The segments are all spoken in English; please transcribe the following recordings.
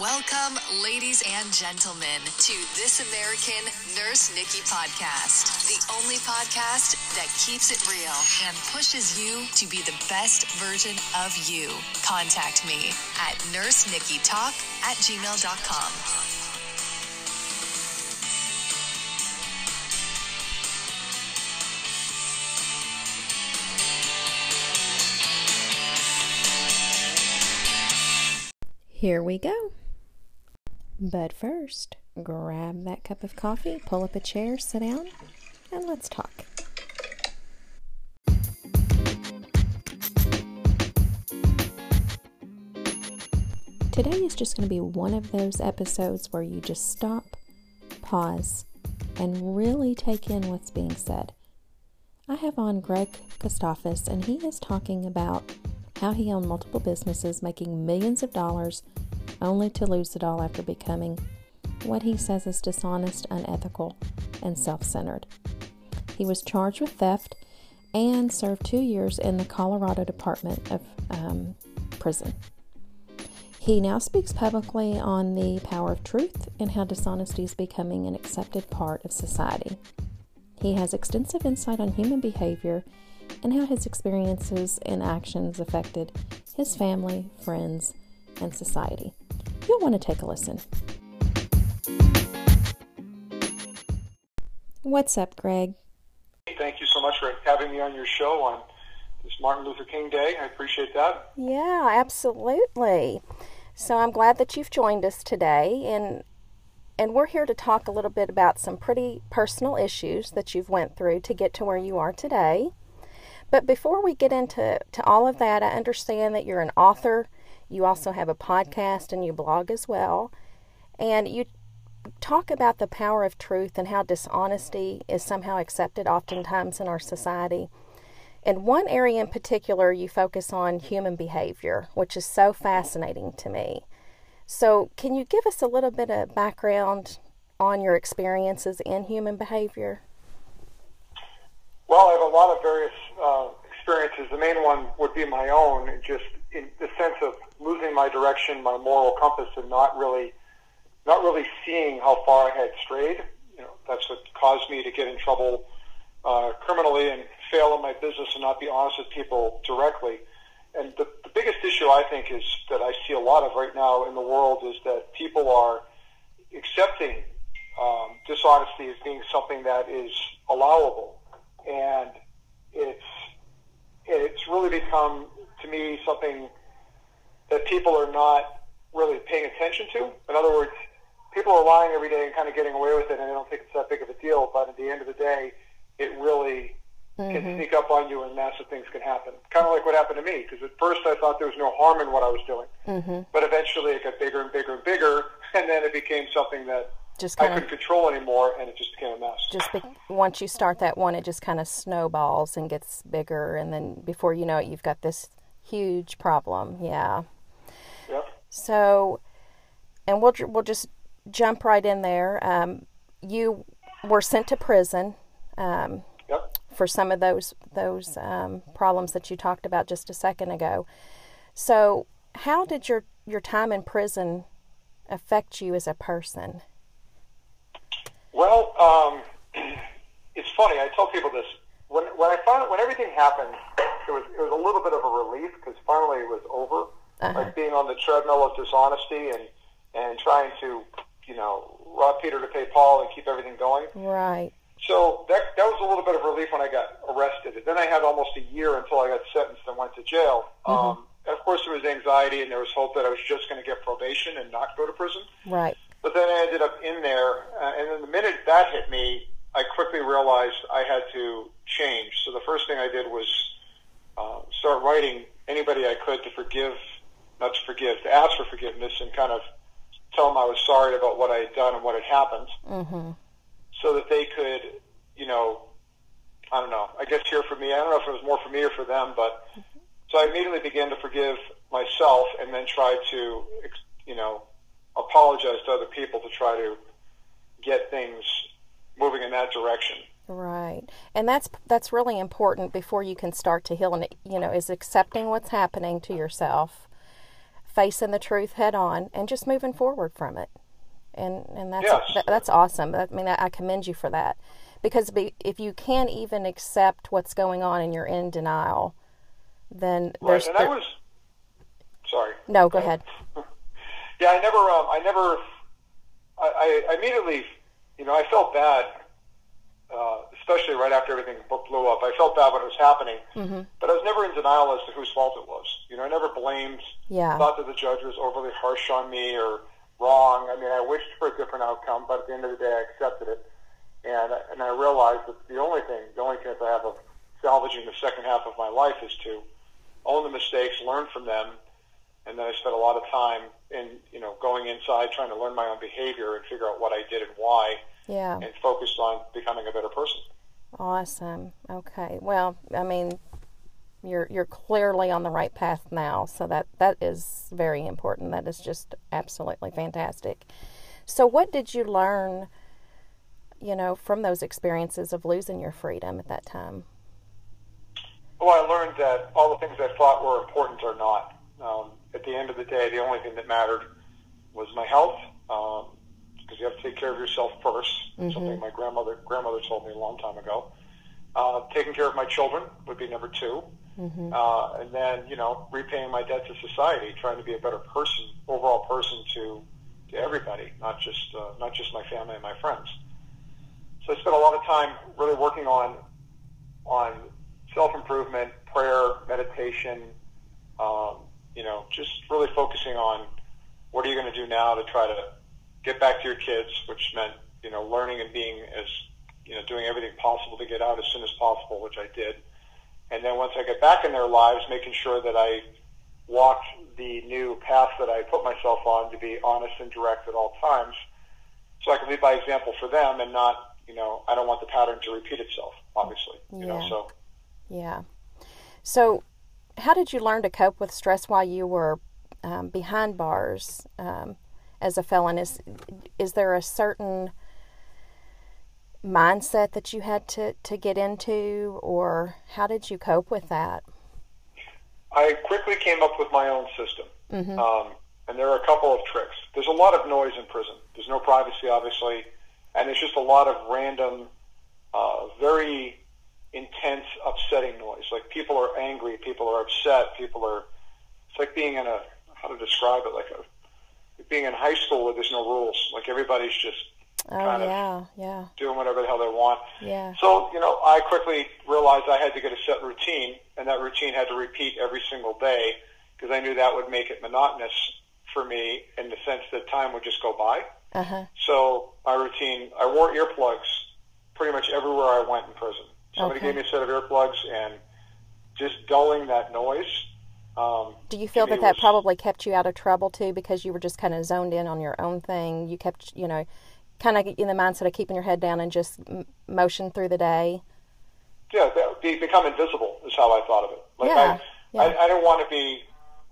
Welcome, ladies and gentlemen, to This American Nurse Nikki podcast, the only podcast that keeps it real and pushes you to be the best version of you. Contact me at nursenikkitalk at gmail.com. Here we go. But first, grab that cup of coffee, pull up a chair, sit down, and let's talk. Today is just going to be one of those episodes where you just stop, pause, and really take in what's being said. I have on Greg Kostofis, and he is talking about how he owned multiple businesses, making millions of dollars, only to lose it all after becoming what he says is dishonest, unethical, and self centered. He was charged with theft and served two years in the Colorado Department of um, Prison. He now speaks publicly on the power of truth and how dishonesty is becoming an accepted part of society. He has extensive insight on human behavior and how his experiences and actions affected his family, friends, and society. You'll want to take a listen. What's up, Greg? Thank you so much for having me on your show on this Martin Luther King Day. I appreciate that. Yeah, absolutely. So I'm glad that you've joined us today and and we're here to talk a little bit about some pretty personal issues that you've went through to get to where you are today. But before we get into to all of that, I understand that you're an author. You also have a podcast and you blog as well. And you talk about the power of truth and how dishonesty is somehow accepted oftentimes in our society. In one area in particular, you focus on human behavior, which is so fascinating to me. So, can you give us a little bit of background on your experiences in human behavior? Well, I have a lot of various uh, experiences. The main one would be my own, just in the sense of losing my direction, my moral compass, and not really, not really seeing how far I had strayed. You know, that's what caused me to get in trouble uh, criminally and fail in my business and not be honest with people directly. And the, the biggest issue I think is that I see a lot of right now in the world is that people are accepting um, dishonesty as being something that is allowable, and it's it's really become to me something that people are not really paying attention to. In other words, people are lying every day and kind of getting away with it, and they don't think it's that big of a deal. But at the end of the day, it really mm-hmm. can sneak up on you, and massive things can happen. Kind of like what happened to me, because at first I thought there was no harm in what I was doing, mm-hmm. but eventually it got bigger and bigger and bigger, and then it became something that just I couldn't control anymore, and it just became a mess. Just be- once you start that one, it just kind of snowballs and gets bigger, and then before you know it, you've got this huge problem. Yeah. Yep. So, and we'll we'll just jump right in there. Um, you were sent to prison. Um, yep. For some of those those um, problems that you talked about just a second ago. So, how did your your time in prison affect you as a person? Well, um, it's funny. I tell people this when when I found when everything happened, it was it was a little bit of a relief because finally it was over. Uh-huh. Like being on the treadmill of dishonesty and and trying to you know rob Peter to pay Paul and keep everything going. Right. So that that was a little bit of relief when I got arrested. And then I had almost a year until I got sentenced and went to jail. Mm-hmm. Um, of course, there was anxiety and there was hope that I was just going to get probation and not go to prison. Right. But then I ended up in there, uh, and then the minute that hit me, I quickly realized I had to change. So the first thing I did was uh, start writing anybody I could to forgive, not to forgive, to ask for forgiveness and kind of tell them I was sorry about what I had done and what had happened, mm-hmm. so that they could, you know, I don't know. I guess hear from me. I don't know if it was more for me or for them, but so I immediately began to forgive myself and then tried to, you know, apologize to other people to try to get things moving in that direction. Right, and that's that's really important before you can start to heal. And you know, is accepting what's happening to yourself, facing the truth head on and just moving forward from it. And and that's Yes. that, that's awesome. I mean, I, commend you for that because if you can't even accept what's going on and you're in denial, then Right, there's and I was sorry. no. Go ahead. Yeah, I never, um, I never, I, I immediately, you know, I felt bad, uh, especially right after everything blew up. I felt bad when it was happening, Mm-hmm. but I was never in denial as to whose fault it was. You know, I never blamed, Yeah. thought that the judge was overly harsh on me or wrong. I mean, I wished for a different outcome, but at the end of the day, I accepted it. And, and I realized that the only thing, the only chance I have of salvaging the second half of my life is to own the mistakes, learn from them, and then I spent a lot of time in, you know, going inside trying to learn my own behavior and figure out what I did and why, Yeah. and focused on becoming a better person. Awesome. Okay. Well, I mean, you're you're clearly on the right path now, so that that is very important. That is just absolutely fantastic. So, what did you learn? You know, from those experiences of losing your freedom at that time. Well, I learned that all the things I thought were important are not. Um, at the end of the day, the only thing that mattered was my health, because you have to take care of yourself 1st Something my grandmother grandmother told me a long time ago. Uh, taking care of my children would be number 2 uh, and then you know repaying my debt to society, trying to be a better person, overall person to to everybody, not just uh, not just my family and my friends. So I spent a lot of time really working on on self improvement, prayer, meditation, um, you know, just really focusing on what are you going to do now to try to get back to your kids, which meant, you know, learning and being as, you know, doing everything possible to get out as soon as possible, which I did. And then once I get back in their lives, making sure that I walked the new path that I put myself on to be honest and direct at all times so I can lead by example for them and not, you know, I don't want the pattern to repeat itself, obviously, you know, Yeah. so. Yeah. So, how did you learn to cope with stress while you were um, behind bars um, as a felon? Is is there a certain mindset that you had to, to get into, or how did you cope with that? I quickly came up with my own system. Um, and there are a couple of tricks. There's a lot of noise in prison. There's no privacy, obviously, and it's just a lot of random, uh, very intense, upsetting noise. Like people are angry, people are upset, people are. It's like being in a how to describe it, like a being in high school where there's no rules. Like everybody's just Oh Kind of. yeah, yeah, doing whatever the hell they want. yeah, So, you know, I quickly realized I had to get a set routine, and that routine had to repeat every single day because I knew that would make it monotonous for me in the sense that time would just go by. uh huh, So my routine, I wore earplugs pretty much everywhere I went in prison. Somebody Okay. gave me a set of earplugs, and just dulling that noise. Um, Do you feel that that was- probably kept you out of trouble too, because you were just kind of zoned in on your own thing? You kept, you know, kind of in the mindset of keeping your head down and just m- motion through the day. yeah, that, be, become invisible is how I thought of it. Like Yeah, I, yeah. I, I don't want to be,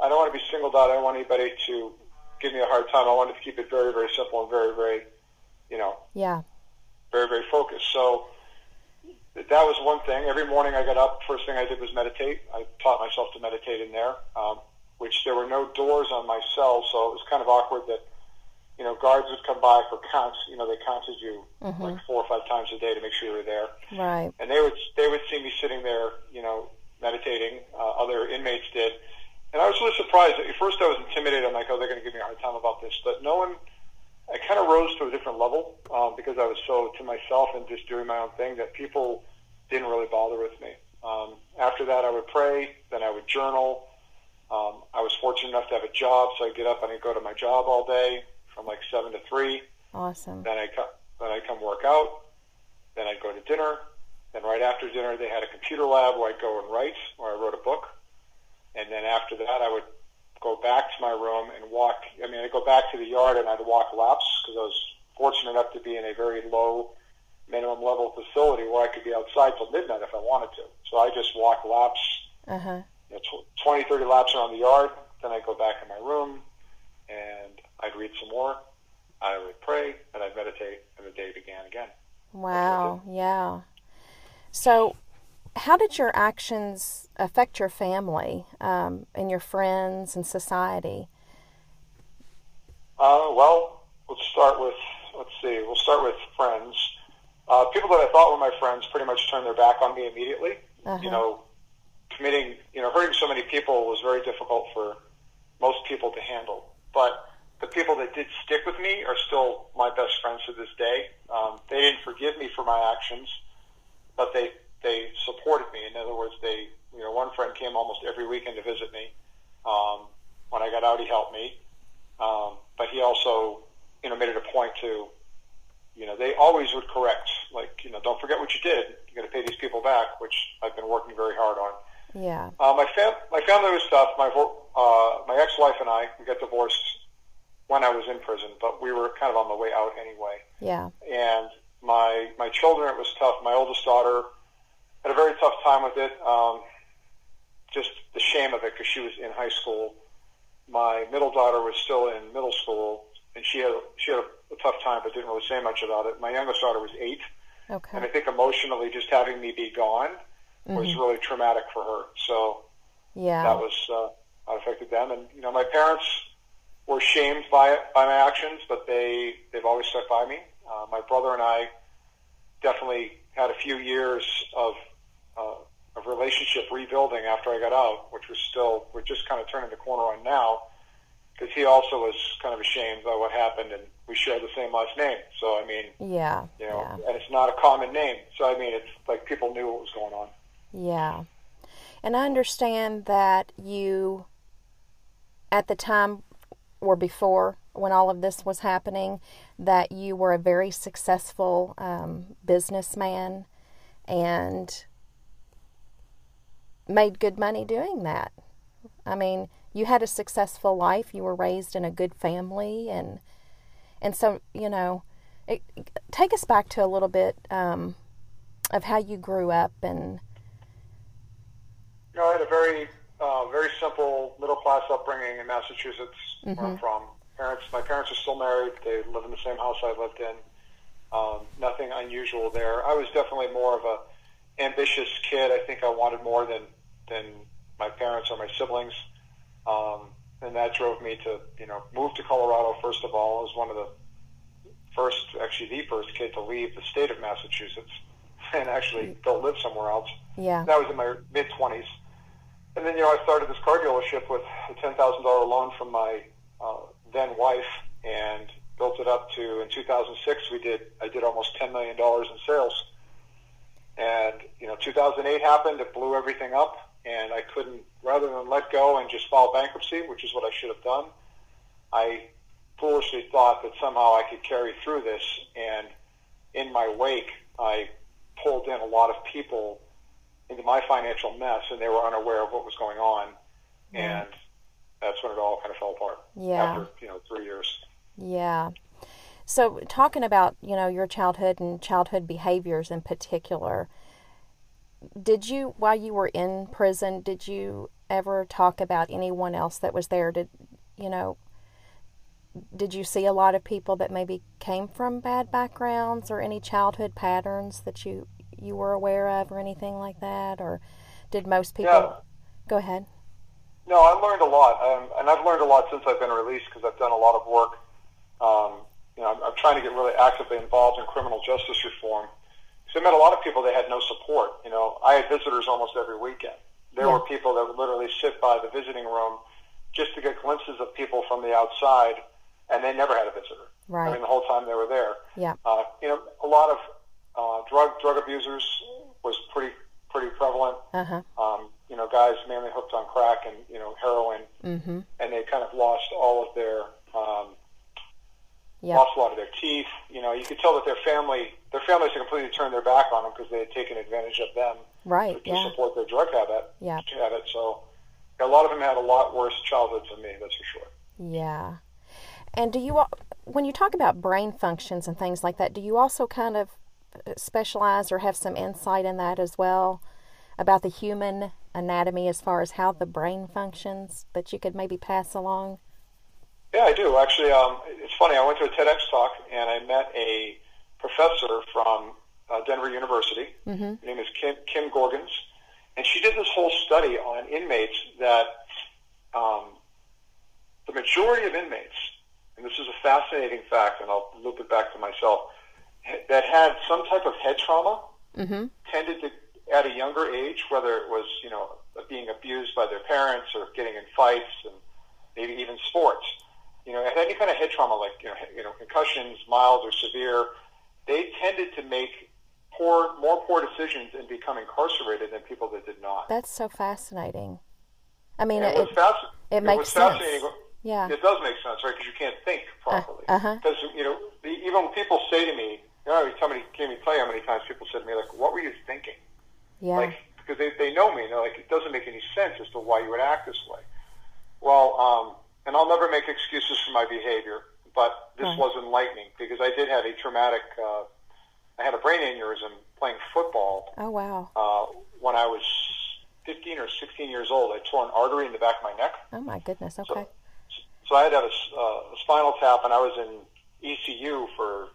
I don't want to be singled out. I don't want anybody to give me a hard time. I wanted to keep it very, very simple and very, very, you know, Yeah, very, very focused. So that was one thing. Every morning I got up, first thing I did was meditate. I taught myself to meditate in there, um, which there were no doors on my cell, so it was kind of awkward that, you know, guards would come by for counts. You know, they counted you like four or five times a day to make sure you were there right. and they would they would see me sitting there, you know, meditating. Uh, other inmates did, and I was really surprised. At first, I was intimidated. I'm like, oh, they're going to give me a hard time about this, but no one. I kind of rose to a different level um, because I was so to myself and just doing my own thing that people didn't really bother with me. Um, after that, I would pray. Then I would journal. Um, I was fortunate enough to have a job, so I'd get up and I'd go to my job all day from like seven to three. Awesome. Then I come, then I come work out. Then I'd go to dinner. Then right after dinner, they had a computer lab where I'd go and write, where I wrote a book. And then after that, I would go back to my room and walk. I mean, I'd go back to the yard and I'd walk laps because I was fortunate enough to be in a very low minimum level facility where I could be outside till midnight if I wanted to. So I just walk laps, Uh huh. you know, tw- 20, 30 laps around the yard. Then I'd go back in my room and I'd read some more. I would pray and I'd meditate, and the day began again. Wow. Yeah. So, how did your actions affect your family um, and your friends and society? Uh, well, let's start with let's see. We'll start with friends. Uh, people that I thought were my friends pretty much turned their back on me immediately. Uh-huh. You know, committing, you know, hurting so many people was very difficult for most people to handle. But the people that did stick with me are still my best friends to this day. Um, they didn't forgive me for my actions, but they they supported me. In other words, they, you know, one friend came almost every weekend to visit me. Um, when I got out, he helped me. Um, but he also, you know, made it a point to, you know, they always would correct, like, you know, don't forget what you did. You got to pay these people back, which I've been working very hard on. Yeah. Uh, my fam- my family was tough. My uh, my ex-wife and I we got divorced when I was in prison, but we were kind of on the way out anyway. Yeah. And my my children, it was tough. My oldest daughter had a very tough time with it. Um, just the shame of it because she was in high school. My middle daughter was still in middle school, and she had she had a, a tough time, but didn't really say much about it. My youngest daughter was eight, Okay. and I think emotionally, just having me be gone was really traumatic for her. So Yeah. that was uh, that affected them. And you know, my parents were shamed by it, by my actions, but they they've always stuck by me. Uh, my brother and I definitely had a few years of uh, of relationship rebuilding after I got out, which was still we're just kind of turning the corner on now. Because he also was kind of ashamed by what happened, and we share the same last name. So I mean, yeah. you know, Yeah. and it's not a common name. So I mean, it's like people knew what was going on. Yeah. And I understand that you, at the time or before when all of this was happening, that you were a very successful um, businessman and made good money doing that. I mean, you had a successful life. You were raised in a good family, and and so you know, it, take us back to a little bit um, of how you grew up and You know, I had a very, uh, very simple middle class upbringing in Massachusetts, where I'm from. Parents, my parents are still married. They live in the same house I lived in. Um, nothing unusual there. I was definitely more of a ambitious kid. I think I wanted more than than my parents or my siblings, um, and that drove me to you know move to Colorado. First of all, I was one of the first, actually the first kid to leave the state of Massachusetts and actually go live somewhere else. yeah, That was in my mid twenties, and then you know I started this car dealership with a ten thousand dollar loan from my uh, then wife, and built it up to in 2006 we did I did almost ten million dollars in sales, and you know 2008 happened, it blew everything up, and I couldn't rather than let go and just file bankruptcy, which is what I should have done. I foolishly thought that somehow I could carry through this, and in my wake, I pulled in a lot of people into my financial mess, and they were unaware of what was going on, and that's when it all kind of fell apart. Yeah. After you know three years. yeah. So, talking about you know your childhood and childhood behaviors in particular, did you while you were in prison, did you ever talk about anyone else that was there? Did you know? Did you see a lot of people that maybe came from bad backgrounds or any childhood patterns that you you were aware of or anything like that, or did most people? Yeah. Go ahead. No, I learned a lot, um, and I've learned a lot since I've been released because I've done a lot of work. Um, you know, I'm, I'm trying to get really actively involved in criminal justice reform. So I met a lot of people that had no support. You know, I had visitors almost every weekend. There Yeah. were people that would literally sit by the visiting room just to get glimpses of people from the outside, and they never had a visitor. Right. I mean, the whole time they were there. Yeah. Uh, you know, a lot of uh, drug drug abusers was pretty pretty prevalent Uh huh. um, you know, guys mainly hooked on crack and, you know, heroin, Mm-hmm. and they kind of lost all of their, um, Yeah. lost a lot of their teeth. You know, you could tell that their family, their families had completely turned their back on them because they had taken advantage of them Right. to Yeah. support their drug habit. Yeah. habit. So a lot of them had a lot worse childhoods than me, that's for sure. Yeah. And do you, when you talk about brain functions and things like that, do you also kind of uh, specialize or have some insight in that as well about the human anatomy as far as how the brain functions that you could maybe pass along? Yeah, I do. Actually, um, it's funny. I went to a TEDx talk and I met a professor from uh, Denver University. Mm-hmm. Her name is Kim, Kim Gorgens. And she did this whole study on inmates that um, the majority of inmates, and this is a fascinating fact, and I'll loop it back to myself, that had some type of head trauma Mm-hmm. tended to, at a younger age, whether it was, you know, being abused by their parents or getting in fights and maybe even sports, you know, had any kind of head trauma like, you know, you know concussions, mild or severe, they tended to make poor, more poor decisions and become incarcerated than people that did not. That's so fascinating. I mean, And it, what's fasc- it makes what's sense. Yeah. It does make sense, right? Because you can't think properly. uh-huh. Because you know, the, even when people say to me, you know, somebody can't even tell you how many times people said to me, like, "What were you thinking?" yeah. Like, because they, they know me, and they're like, it doesn't make any sense as to why you would act this way. Well, um, and I'll never make excuses for my behavior, but this Right. was enlightening because I did have a traumatic. Uh, I had a brain aneurysm playing football oh wow. uh, when I was 15 or 16 years old. I tore an artery in the back of my neck. Oh my goodness. Okay. So I had to have a, uh, a spinal tap, and I was in ECU for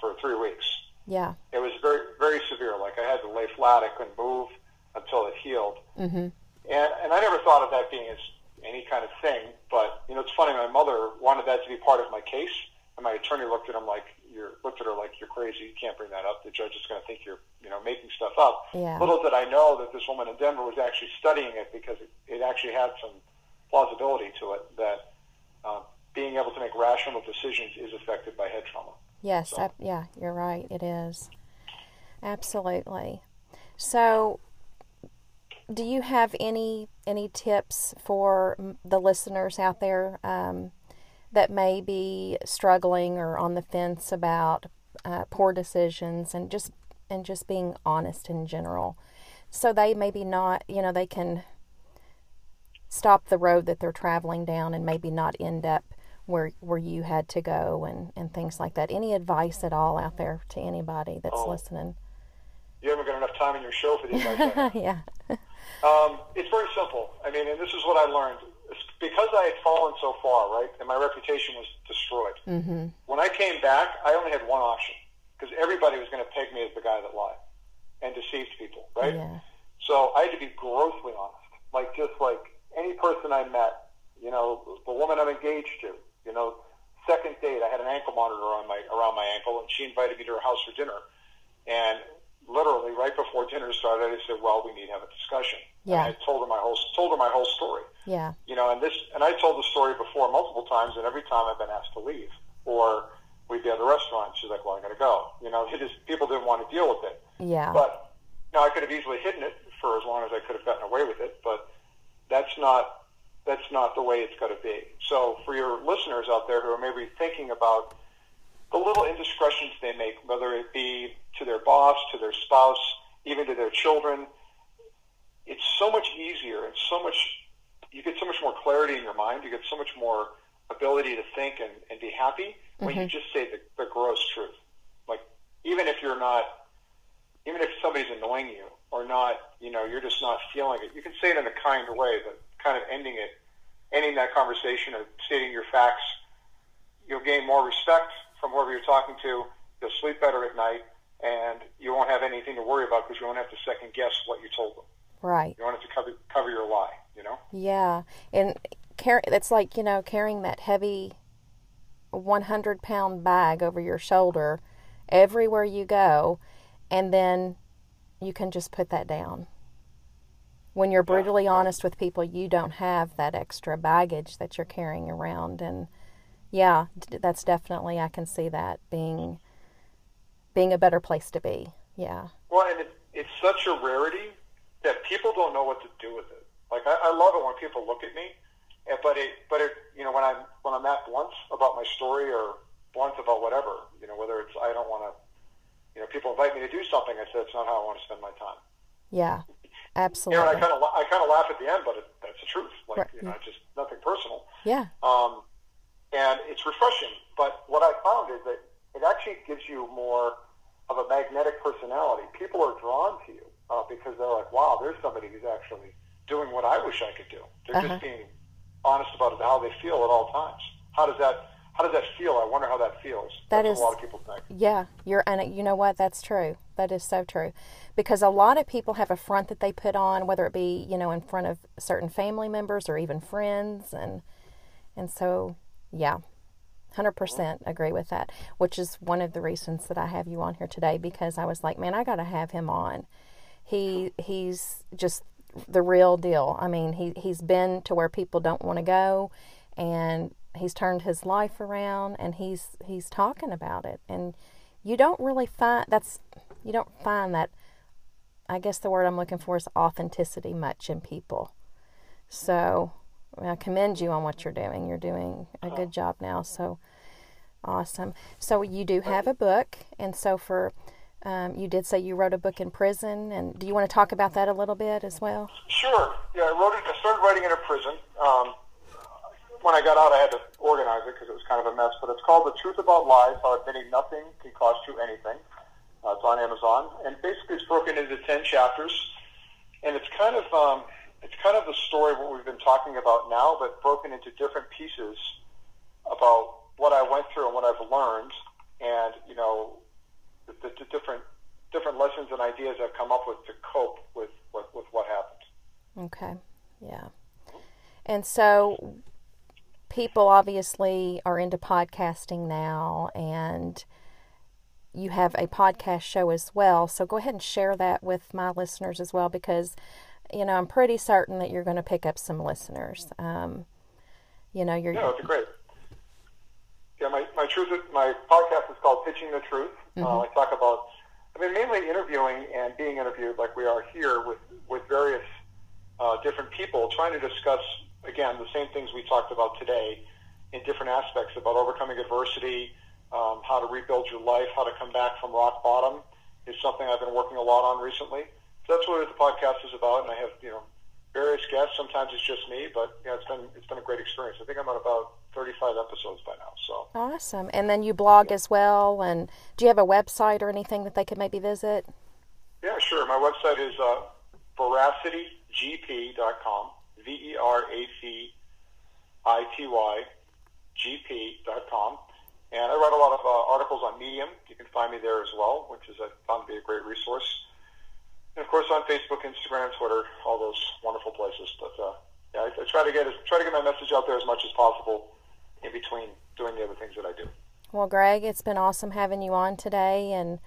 for three weeks. Yeah. It was very very severe. Like I had to lay flat. I couldn't move until it healed. Mm-hmm. And and I never thought of that being as any kind of thing. But you know, it's funny. My mother wanted that to be part of my case, and my attorney looked at him like you're looked at her like you're crazy. You can't bring that up. The judge is going to think you're you know making stuff up. Yeah. Little did I know that this woman in Denver was actually studying it because it, it actually had some plausibility to it that uh, being able to make rational decisions is affected by head trauma. Yes. So- ab- yeah. You're right. It is. Absolutely. So, do you have any any tips for the listeners out there um, that may be struggling or on the fence about uh, poor decisions and just and just being honest in general, so they maybe not you know they can stop the road that they're traveling down and maybe not end up where where you had to go and and things like that. Any advice at all out there to anybody that's Oh. listening? You haven't got enough time in your show for the advice. I have. yeah. Um, it's very simple. I mean, and this is what I learned. It's because I had fallen so far, right, and my reputation was destroyed. Mm-hmm. When I came back, I only had one option because everybody was going to peg me as the guy that lied and deceived people, right? Yeah. So I had to be grossly honest. Like just like any person I met, you know, the woman I'm engaged to, you know, second date, I had an ankle monitor on my around my ankle, and she invited me to her house for dinner. And literally, right before dinner started, I said, "Well, we need to have a discussion." Yeah. And I told her my whole told her my whole story. Yeah. You know, and this and I told the story before multiple times, and every time I've been asked to leave, or we'd be at a restaurant. She's like, "Well, I got to go." You know, it just people didn't want to deal with it. Yeah. But now I could have easily hidden it for as long as I could have gotten away with it, but that's not that's not the way it's got to be. So for your listeners out there who are maybe thinking about the little indiscretions they make, whether it be to their boss, to their spouse, even to their children, it's so much easier and so much you get so much more clarity in your mind. You get so much more ability to think and, and be happy when you mm-hmm. just say the, the gross truth. Like even if you're not even if somebody's annoying you or not, you know, you're just not feeling it. You can say it in a kind way, but kind of ending it, ending that conversation or stating your facts, you'll gain more respect from whoever you're talking to. You'll sleep better at night, and you won't have anything to worry about because you won't have to second guess what you told them. right. You won't have to cover cover your lie. You know. Yeah. And carry it's like, you know, carrying that heavy 100 pound bag over your shoulder everywhere you go, and then you can just put that down. When you're brutally honest with people, you don't have that extra baggage that you're carrying around. And yeah, that's definitely, I can see that being being a better place to be. Yeah. Well, and it, it's such a rarity that people don't know what to do with it. Like I, I love it when people look at me, and, but it, but it, you know, when I'm when I'm that blunt about my story or blunt about whatever, you know, whether it's I don't want to, you know, people invite me to do something, I said it's not how I want to spend my time. Yeah. You know, Absolutely. and I kind of I kind of laugh at the end, but it, that's the truth. Like Right, you know, it's just nothing personal. yeah. Um, and it's refreshing. But what I found is that it actually gives you more of a magnetic personality. People are drawn to you uh, because they're like, wow, there's somebody who's actually doing what I wish I could do. They're Uh-huh. just being honest about how they feel at all times. How does that How does that feel? I wonder how that feels. That That's is- what a lot of people think. Yeah, you're and you know what? That's true. That is so true. Because a lot of people have a front that they put on, whether it be, you know, in front of certain family members or even friends and and so yeah. 100% agree with that, which is one of the reasons that I have you on here today because I was like, man, I got to have him on. He he's just the real deal. I mean, he he's been to where people don't want to go and he's turned his life around and he's he's talking about it and you don't really find that's you don't find that I guess the word I'm looking for is authenticity much in people. So I commend you on what you're doing. You're doing a good job now. So awesome. So you do have a book, and so for um, you did say you wrote a book in prison, and do you want to talk about that a little bit as well? Sure. Yeah, I wrote it. I started writing it in a prison. Um, when I got out, I had to organize it because it was kind of a mess. But it's called "The Truth About Lies: How Admitting Nothing Can Cost You Anything." Uh, it's on Amazon, and basically it's broken into ten chapters, and it's kind of um, it's kind of the story of what we've been talking about now, but broken into different pieces about what I went through and what I've learned, and you know, the, the, the different different lessons and ideas I've come up with to cope with with, with what happened. Okay, yeah, and so people obviously are into podcasting now, and you have a podcast show as well. So go ahead and share that with my listeners as well because you know, I'm pretty certain that you're going to pick up some listeners. Um, you know, you're. Yeah, that'd be great. Yeah, my, my truth, my podcast is called Pitching the Truth. Uh, mm-hmm. Uh, I talk about, I mean, mainly interviewing and being interviewed like we are here with, with various uh, different people trying to discuss, again, the same things we talked about today in different aspects about overcoming adversity, um, how to rebuild your life, how to come back from rock bottom is something I've been working a lot on recently that's what the podcast is about. And I have you know various guests. Sometimes it's just me, but yeah, it's been it's been a great experience. I think I'm on about 35 episodes by now. So awesome. And then you blog yeah. as well. And do you have a website or anything that they could maybe visit? Yeah, sure. My website is uh, veracitygp.com. dot com, And I write a lot of uh, articles on Medium. You can find me there as well, which is I found to be a great resource. And of course on Facebook, Instagram, Twitter, all those wonderful places. But uh, yeah, I, I try to get try to get my message out there as much as possible in between doing the other things that I do. Well, Greg, it's been awesome having you on today, and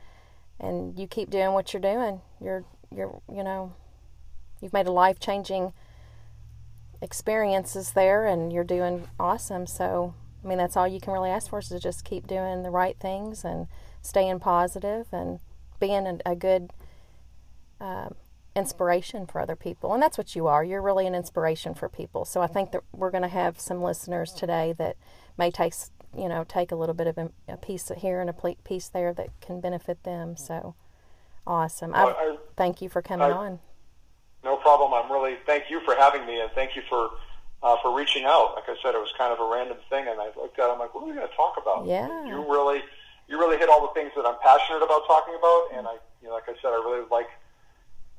and you keep doing what you're doing. You're you're you know, you've made a life changing experiences there, and you're doing awesome. So I mean, that's all you can really ask for is to just keep doing the right things and staying positive and being a, a good um, inspiration for other people. And that's what you are. You're really an inspiration for people. So I think that we're going to have some listeners today that may take, you know, take a little bit of a, piece here and a piece there that can benefit them. So awesome. Well, I, thank you for coming I, on. No problem. I'm really, thank you for having me and thank you for, uh, for reaching out. Like I said, it was kind of a random thing and I looked at it, I'm like, what are we going to talk about? Yeah. You really, you really hit all the things that I'm passionate about talking about. And I, you know, like I said, I really like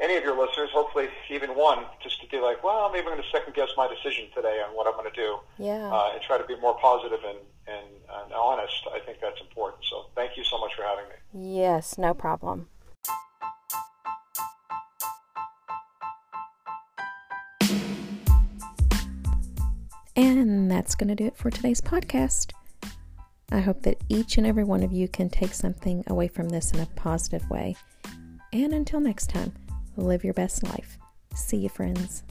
any of your listeners, hopefully even one, just to be like, well, maybe I'm going to second guess my decision today on what I'm going to do. Yeah. Uh, and try to be more positive and, and, and honest. I think that's important. So thank you so much for having me. Yes, no problem. And that's going to do it for today's podcast. I hope that each and every one of you can take something away from this in a positive way. And until next time, live your best life. See you, friends.